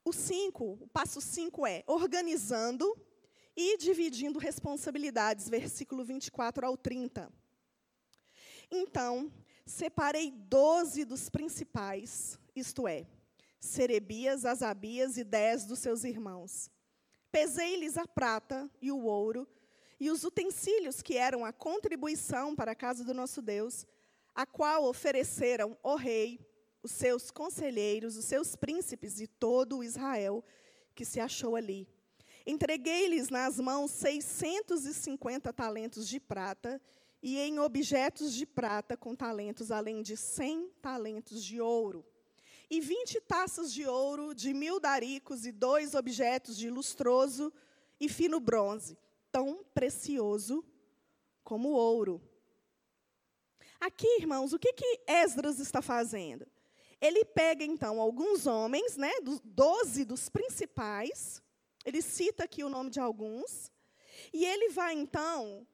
O 5, o passo 5 é organizando e dividindo responsabilidades, versículo 24 ao 30. Então, separei doze dos principais, isto é, Serebias, Asabias e dez dos seus irmãos. Pesei-lhes a prata e o ouro e os utensílios que eram a contribuição para a casa do nosso Deus, a qual ofereceram o rei, os seus conselheiros, os seus príncipes e todo o Israel que se achou ali. Entreguei-lhes nas mãos 650 talentos de prata e em objetos de prata com talentos, além de 100 talentos de ouro. E 20 taças de ouro de mil daricos e dois objetos de lustroso e fino bronze, tão precioso como ouro. Aqui, irmãos, o que, que Esdras está fazendo? Ele pega, então, alguns homens, né, dos, doze dos principais, ele cita aqui o nome de alguns, e ele vai, então,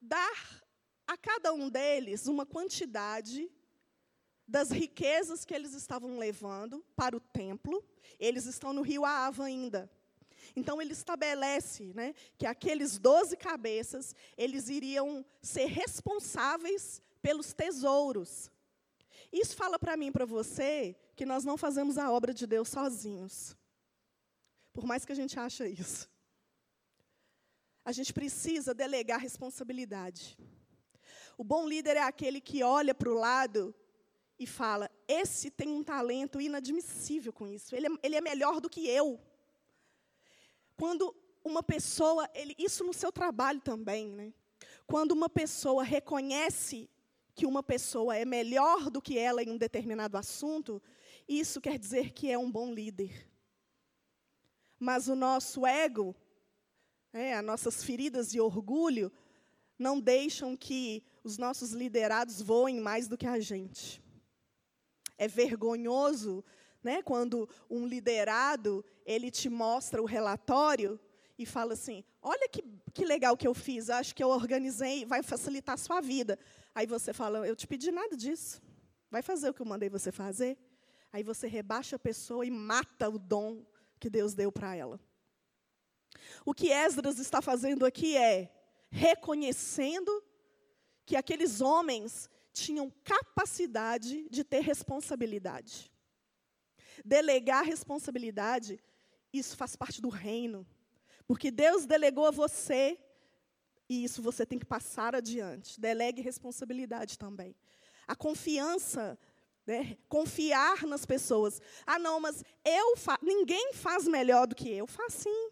dar a cada um deles uma quantidade das riquezas que eles estavam levando para o templo. Eles estão no rio Ava ainda. Então ele estabelece né, que aqueles doze cabeças, eles iriam ser responsáveis pelos tesouros. Isso fala para mim para você que nós não fazemos a obra de Deus sozinhos. Por mais que a gente ache isso. A gente precisa delegar responsabilidade. O bom líder é aquele que olha para o lado e fala: esse tem um talento inadmissível com isso, ele é, ele é melhor do que eu. Quando uma pessoa, ele, isso no seu trabalho também, né? Quando uma pessoa reconhece que uma pessoa é melhor do que ela em um determinado assunto, isso quer dizer que é um bom líder. Mas o nosso ego, é, as nossas feridas de orgulho, não deixam que os nossos liderados voem mais do que a gente. É vergonhoso, né, quando um liderado, ele te mostra o relatório e fala assim: "Olha que, que legal que eu fiz, acho que eu organizei, vai facilitar a sua vida". Aí você fala: "Eu te pedi nada disso. Vai fazer o que eu mandei você fazer". Aí você rebaixa a pessoa e mata o dom que Deus deu para ela. O que Esdras está fazendo aqui é reconhecendo que aqueles homens tinham capacidade de ter responsabilidade. Delegar responsabilidade, isso faz parte do reino. Porque Deus delegou a você, e isso você tem que passar adiante. Delegue responsabilidade também. A confiança, né, confiar nas pessoas. Ah, não, mas eu fa ninguém faz melhor do que eu. Faz sim.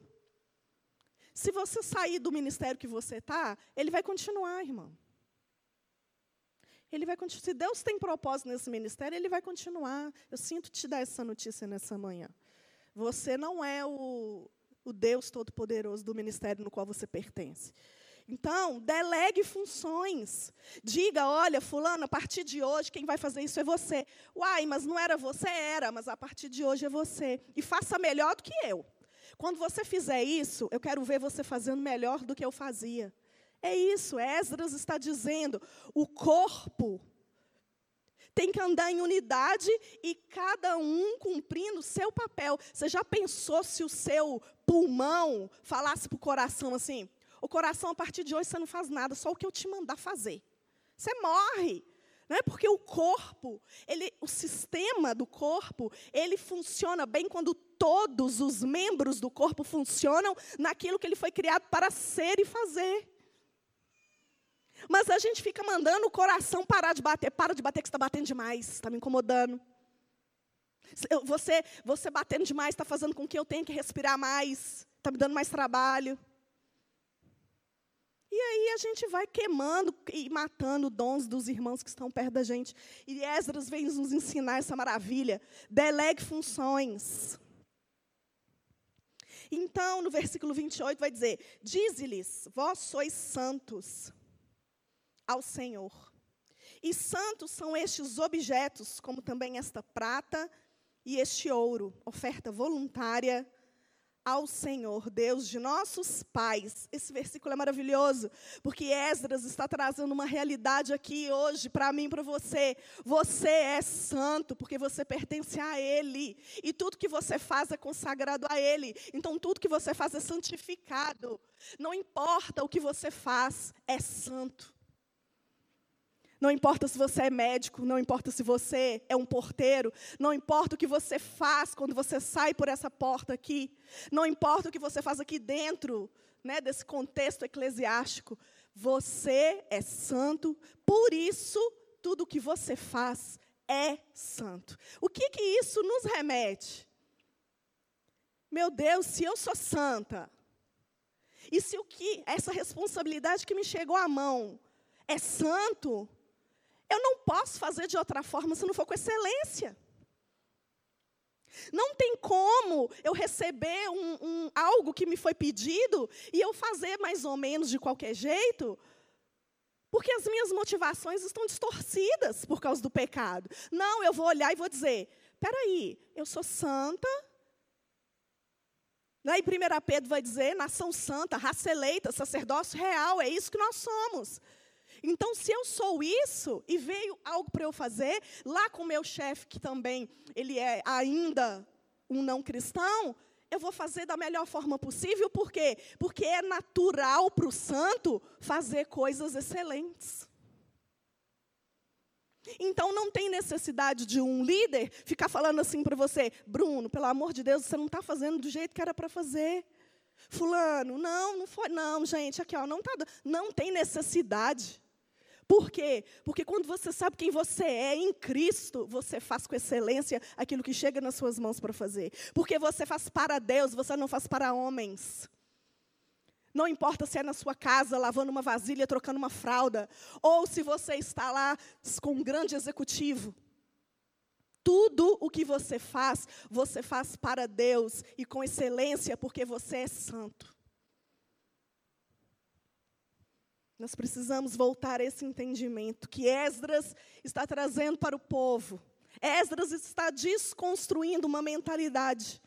Se você sair do ministério que você está, ele vai continuar, irmão. Ele vai continuar. Se Deus tem propósito nesse ministério, ele vai continuar. Eu sinto te dar essa notícia nessa manhã. Você não é o, o Deus Todo-Poderoso do ministério no qual você pertence. Então, delegue funções. Diga, olha, fulano, a partir de hoje, quem vai fazer isso é você. Uai, mas não era você? Era, mas a partir de hoje é você. E faça melhor do que eu. Quando você fizer isso, eu quero ver você fazendo melhor do que eu fazia. É isso, Esdras está dizendo. O corpo tem que andar em unidade e cada um cumprindo o seu papel. Você já pensou se o seu pulmão falasse para o coração assim: o coração, a partir de hoje, você não faz nada, só o que eu te mandar fazer. Você morre. Não é porque o corpo, ele, o sistema do corpo, ele funciona bem quando todos os membros do corpo funcionam naquilo que ele foi criado para ser e fazer. Mas a gente fica mandando o coração parar de bater. Para de bater que está batendo demais, está me incomodando. Você, você batendo demais está fazendo com que eu tenha que respirar mais, está me dando mais trabalho. E aí a gente vai queimando e matando dons dos irmãos que estão perto da gente. E Esdras vem nos ensinar essa maravilha. Delegue funções. Então, no versículo 28 vai dizer: Dize-lhes, vós sois santos ao Senhor. E santos são estes objetos, como também esta prata e este ouro, oferta voluntária ao Senhor, Deus de nossos pais. Esse versículo é maravilhoso, porque Esdras está trazendo uma realidade aqui hoje para mim e para você. Você é santo porque você pertence a Ele. E tudo que você faz é consagrado a Ele. Então tudo que você faz é santificado. Não importa o que você faz, é santo. Não importa se você é médico, não importa se você é um porteiro, não importa o que você faz quando você sai por essa porta aqui, não importa o que você faz aqui dentro né, desse contexto eclesiástico, você é santo, por isso tudo o que você faz é santo. O que, que isso nos remete? Meu Deus, se eu sou santa, e se o que, essa responsabilidade que me chegou à mão é santo, eu não posso fazer de outra forma se não for com excelência. Não tem como eu receber um, um, algo que me foi pedido e eu fazer mais ou menos de qualquer jeito, porque as minhas motivações estão distorcidas por causa do pecado. Não, eu vou olhar e vou dizer: peraí, eu sou santa. Lá em 1 Pedro vai dizer: nação santa, raça eleita, sacerdócio real, é isso que nós somos. Então, se eu sou isso e veio algo para eu fazer, lá com o meu chefe, que também ele é ainda um não cristão, eu vou fazer da melhor forma possível, por quê? Porque é natural para o santo fazer coisas excelentes. Então não tem necessidade de um líder ficar falando assim para você, Bruno, pelo amor de Deus, você não está fazendo do jeito que era para fazer. Fulano, não, não foi, não, gente, aqui ó, não tá, não tem necessidade. Por quê? Porque quando você sabe quem você é em Cristo, você faz com excelência aquilo que chega nas suas mãos para fazer. Porque você faz para Deus, você não faz para homens. Não importa se é na sua casa, lavando uma vasilha, trocando uma fralda, ou se você está lá com um grande executivo. Tudo o que você faz, você faz para Deus e com excelência, porque você é santo. Nós precisamos voltar a esse entendimento que Esdras está trazendo para o povo. Esdras está desconstruindo uma mentalidade.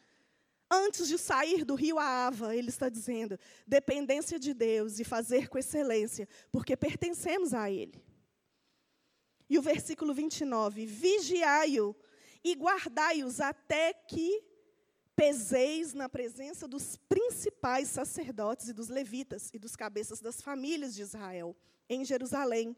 Antes de sair do rio Ava, ele está dizendo: dependência de Deus e fazer com excelência, porque pertencemos a Ele. E o versículo 29, vigiai-o e guardai-os até que peseis na presença dos principais sacerdotes e dos levitas e dos cabeças das famílias de Israel em Jerusalém,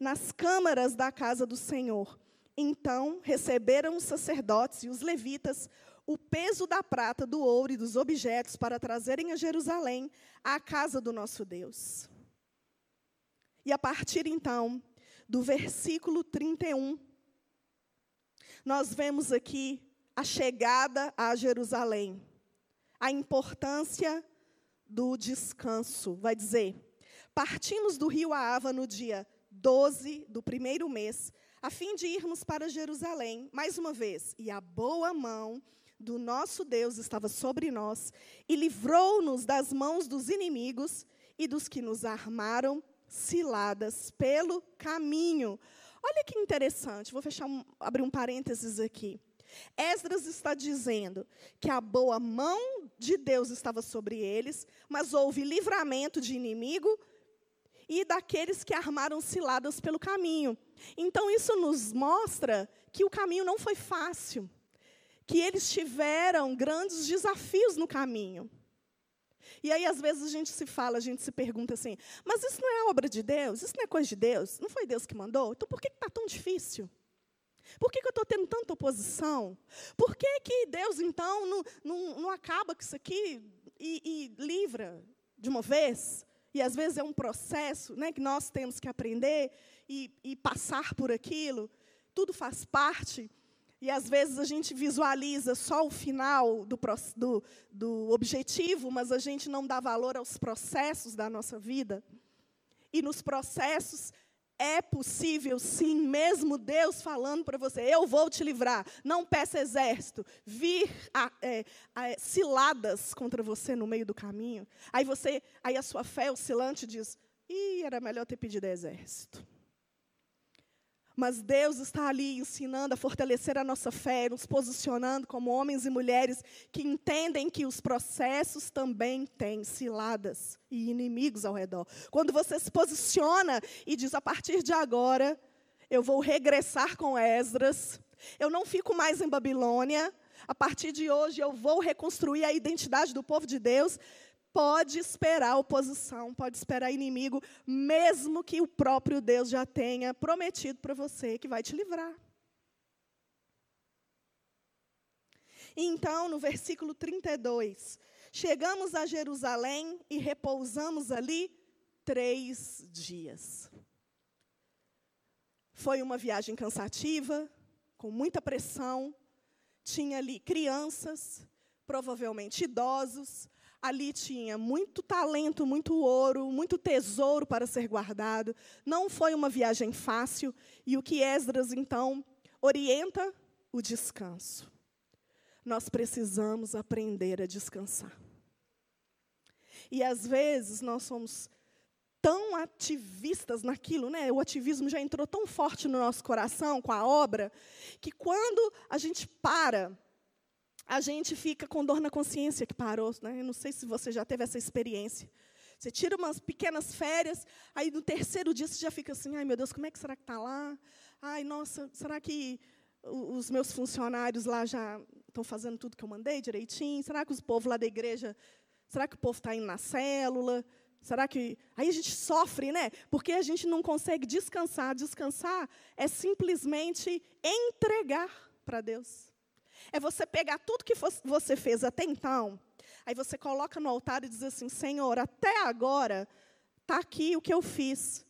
nas câmaras da casa do Senhor. Então receberam os sacerdotes e os levitas o peso da prata, do ouro e dos objetos para trazerem a Jerusalém, à casa do nosso Deus. E a partir então do versículo 31, nós vemos aqui a chegada a Jerusalém, a importância do descanso. Vai dizer: partimos do rio Aava no dia 12 do primeiro mês, a fim de irmos para Jerusalém, mais uma vez, e a boa mão do nosso Deus estava sobre nós, e livrou-nos das mãos dos inimigos e dos que nos armaram ciladas pelo caminho. Olha que interessante, vou fechar um, abrir um parênteses aqui. Esdras está dizendo que a boa mão de Deus estava sobre eles, mas houve livramento de inimigo e daqueles que armaram ciladas pelo caminho. Então, isso nos mostra que o caminho não foi fácil, que eles tiveram grandes desafios no caminho. E aí, às vezes, a gente se fala, a gente se pergunta assim: mas isso não é obra de Deus? Isso não é coisa de Deus? Não foi Deus que mandou? Então, por que está tão difícil? Por que, que eu estou tendo tanta oposição? Por que, que Deus, então, não, não, não acaba com isso aqui e, e, livra de uma vez? E às vezes é um processo né, que nós temos que aprender e, e passar por aquilo. Tudo faz parte. E às vezes a gente visualiza só o final do, do, do objetivo, mas a gente não dá valor aos processos da nossa vida. E nos processos é possível, sim, mesmo Deus falando para você: eu vou te livrar. Não peça exército, vir a, é, a, ciladas contra você no meio do caminho. Aí você, aí a sua fé oscilante diz: ih, era melhor ter pedido exército. Mas Deus está ali ensinando a fortalecer a nossa fé, nos posicionando como homens e mulheres que entendem que os processos também têm ciladas e inimigos ao redor. Quando você se posiciona e diz: a partir de agora, eu vou regressar com Esdras, eu não fico mais em Babilônia, a partir de hoje eu vou reconstruir a identidade do povo de Deus pode esperar oposição, pode esperar inimigo, mesmo que o próprio Deus já tenha prometido para você que vai te livrar. Então, no versículo 32, chegamos a Jerusalém e repousamos ali três dias. Foi uma viagem cansativa, com muita pressão. Tinha ali crianças, provavelmente idosos, ali tinha muito talento, muito ouro, muito tesouro para ser guardado. Não foi uma viagem fácil. E o que Esdras, então, orienta o descanso. Nós precisamos aprender a descansar. E às vezes nós somos tão ativistas naquilo, né? O ativismo já entrou tão forte no nosso coração com a obra, que quando a gente para a gente fica com dor na consciência que parou. Né? Eu não sei se você já teve essa experiência. Você tira umas pequenas férias, aí no terceiro dia você já fica assim, ai meu Deus, como é que será que está lá? Ai, nossa, será que os meus funcionários lá já estão fazendo tudo que eu mandei direitinho? Será que os povos lá da igreja, será que o povo está indo na célula? Será que. Aí a gente sofre, né? Porque a gente não consegue descansar. Descansar é simplesmente entregar para Deus. É você pegar tudo que você fez até então, aí você coloca no altar e diz assim: Senhor, até agora está aqui o que eu fiz.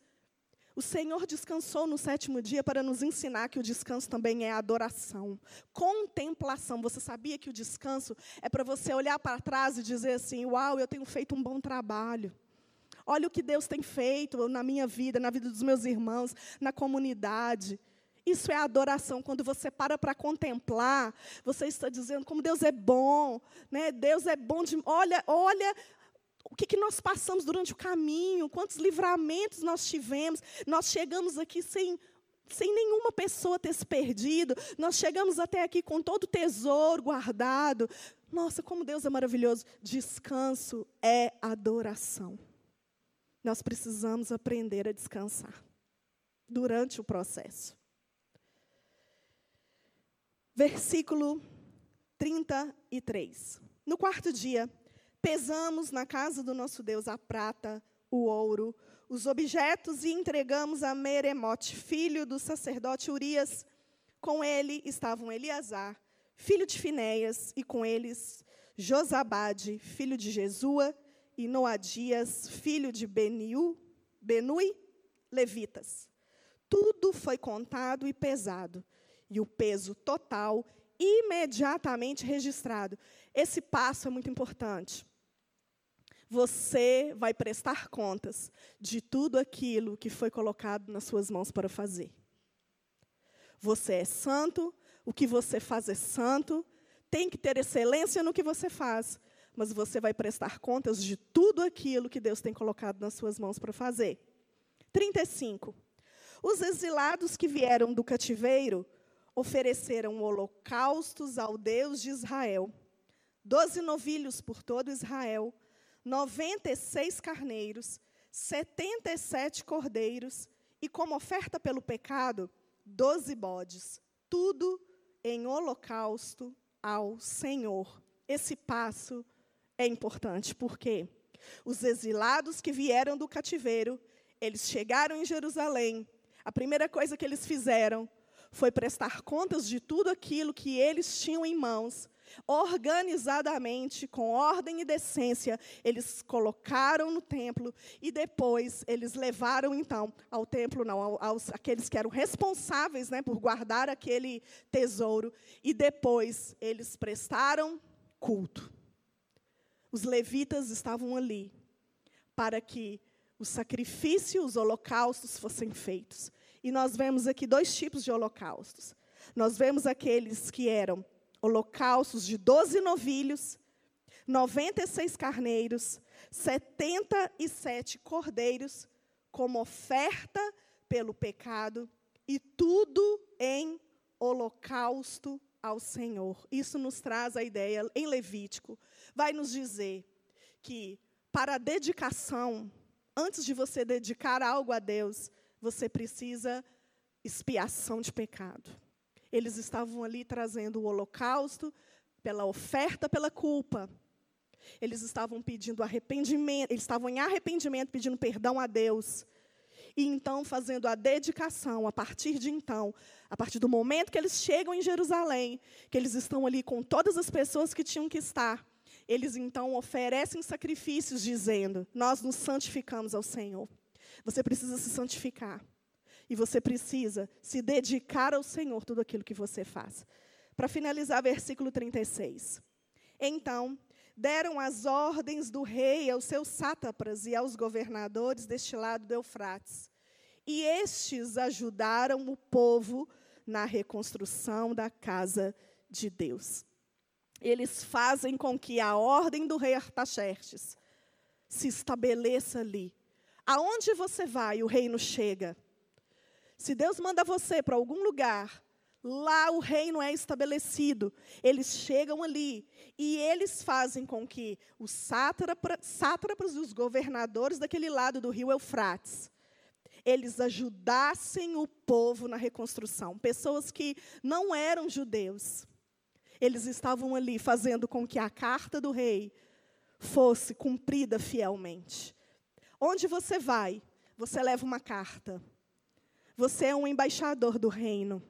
O Senhor descansou no sétimo dia para nos ensinar que o descanso também é adoração, contemplação. Você sabia que o descanso é para você olhar para trás e dizer assim: Uau, eu tenho feito um bom trabalho. Olha o que Deus tem feito na minha vida, na vida dos meus irmãos, na comunidade. Isso é adoração. Quando você para para contemplar, você está dizendo como Deus é bom, né? Deus é bom de, olha, olha o que, que nós passamos durante o caminho, quantos livramentos nós tivemos. Nós chegamos aqui sem sem nenhuma pessoa ter se perdido. Nós chegamos até aqui com todo o tesouro guardado. Nossa, como Deus é maravilhoso. Descanso é adoração. Nós precisamos aprender a descansar durante o processo. Versículo 33. No quarto dia, pesamos na casa do nosso Deus a prata, o ouro, os objetos e entregamos a Meremote, filho do sacerdote Urias. Com ele estavam Eleazar, filho de Finéias, e com eles Josabade, filho de Jesua, e Noadias, filho de Beniu, Benui, levitas. Tudo foi contado e pesado, e o peso total imediatamente registrado. Esse passo é muito importante você vai prestar contas de tudo aquilo que foi colocado nas suas mãos para fazer. Você é santo, o que você faz é santo, tem que ter excelência no que você faz, mas você vai prestar contas de tudo aquilo que Deus tem colocado nas suas mãos para fazer. 35. Os exilados que vieram do cativeiro ofereceram holocaustos ao Deus de Israel. Doze novilhos por todo Israel 96 carneiros, 77 cordeiros e, como oferta pelo pecado, 12 bodes. Tudo em holocausto ao Senhor. Esse passo é importante, porque os exilados que vieram do cativeiro, eles chegaram em Jerusalém. A primeira coisa que eles fizeram foi prestar contas de tudo aquilo que eles tinham em mãos organizadamente, com ordem e decência, eles colocaram no templo e depois eles levaram então ao templo, não, aos aqueles que eram responsáveis, né, por guardar aquele tesouro e depois eles prestaram culto. Os levitas estavam ali para que os sacrifícios, os holocaustos fossem feitos. E nós vemos aqui dois tipos de holocaustos. Nós vemos aqueles que eram holocaustos de 12 novilhos, 96 carneiros, 77 cordeiros, como oferta pelo pecado, e tudo em holocausto ao Senhor. Isso nos traz a ideia, em Levítico, vai nos dizer que para a dedicação, antes de você dedicar algo a Deus, você precisa expiação de pecado. Eles estavam ali trazendo o holocausto pela oferta pela culpa. Eles estavam pedindo arrependimento, eles estavam em arrependimento, pedindo perdão a Deus. E então fazendo a dedicação, a partir de então, a partir do momento que eles chegam em Jerusalém, que eles estão ali com todas as pessoas que tinham que estar, eles então oferecem sacrifícios dizendo: Nós nos santificamos ao Senhor. Você precisa se santificar. E você precisa se dedicar ao Senhor tudo aquilo que você faz. Para finalizar, versículo 36. Então, deram as ordens do rei aos seus sátrapas e aos governadores deste lado do Eufrates. E estes ajudaram o povo na reconstrução da casa de Deus. Eles fazem com que a ordem do rei Artaxerxes se estabeleça ali. Aonde você vai, o reino chega. Se Deus manda você para algum lugar, lá o reino é estabelecido. Eles chegam ali e eles fazem com que os sátrapas e os governadores daquele lado do rio Eufrates, eles ajudassem o povo na reconstrução. Pessoas que não eram judeus. Eles estavam ali fazendo com que a carta do rei fosse cumprida fielmente. Onde você vai, você leva uma carta. Você é um embaixador do reino.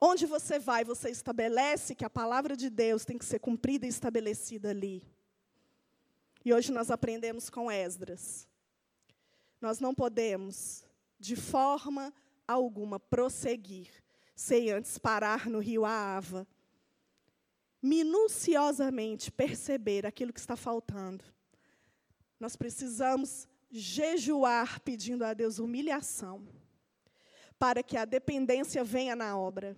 Onde você vai, você estabelece que a palavra de Deus tem que ser cumprida e estabelecida ali. E hoje nós aprendemos com Esdras. Nós não podemos, de forma alguma, prosseguir sem antes parar no rio Aava, minuciosamente perceber aquilo que está faltando. Nós precisamos jejuar pedindo a Deus humilhação para que a dependência venha na obra.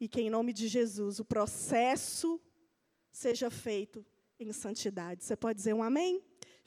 E que, em nome de Jesus, o processo seja feito em santidade. Você pode dizer um amém?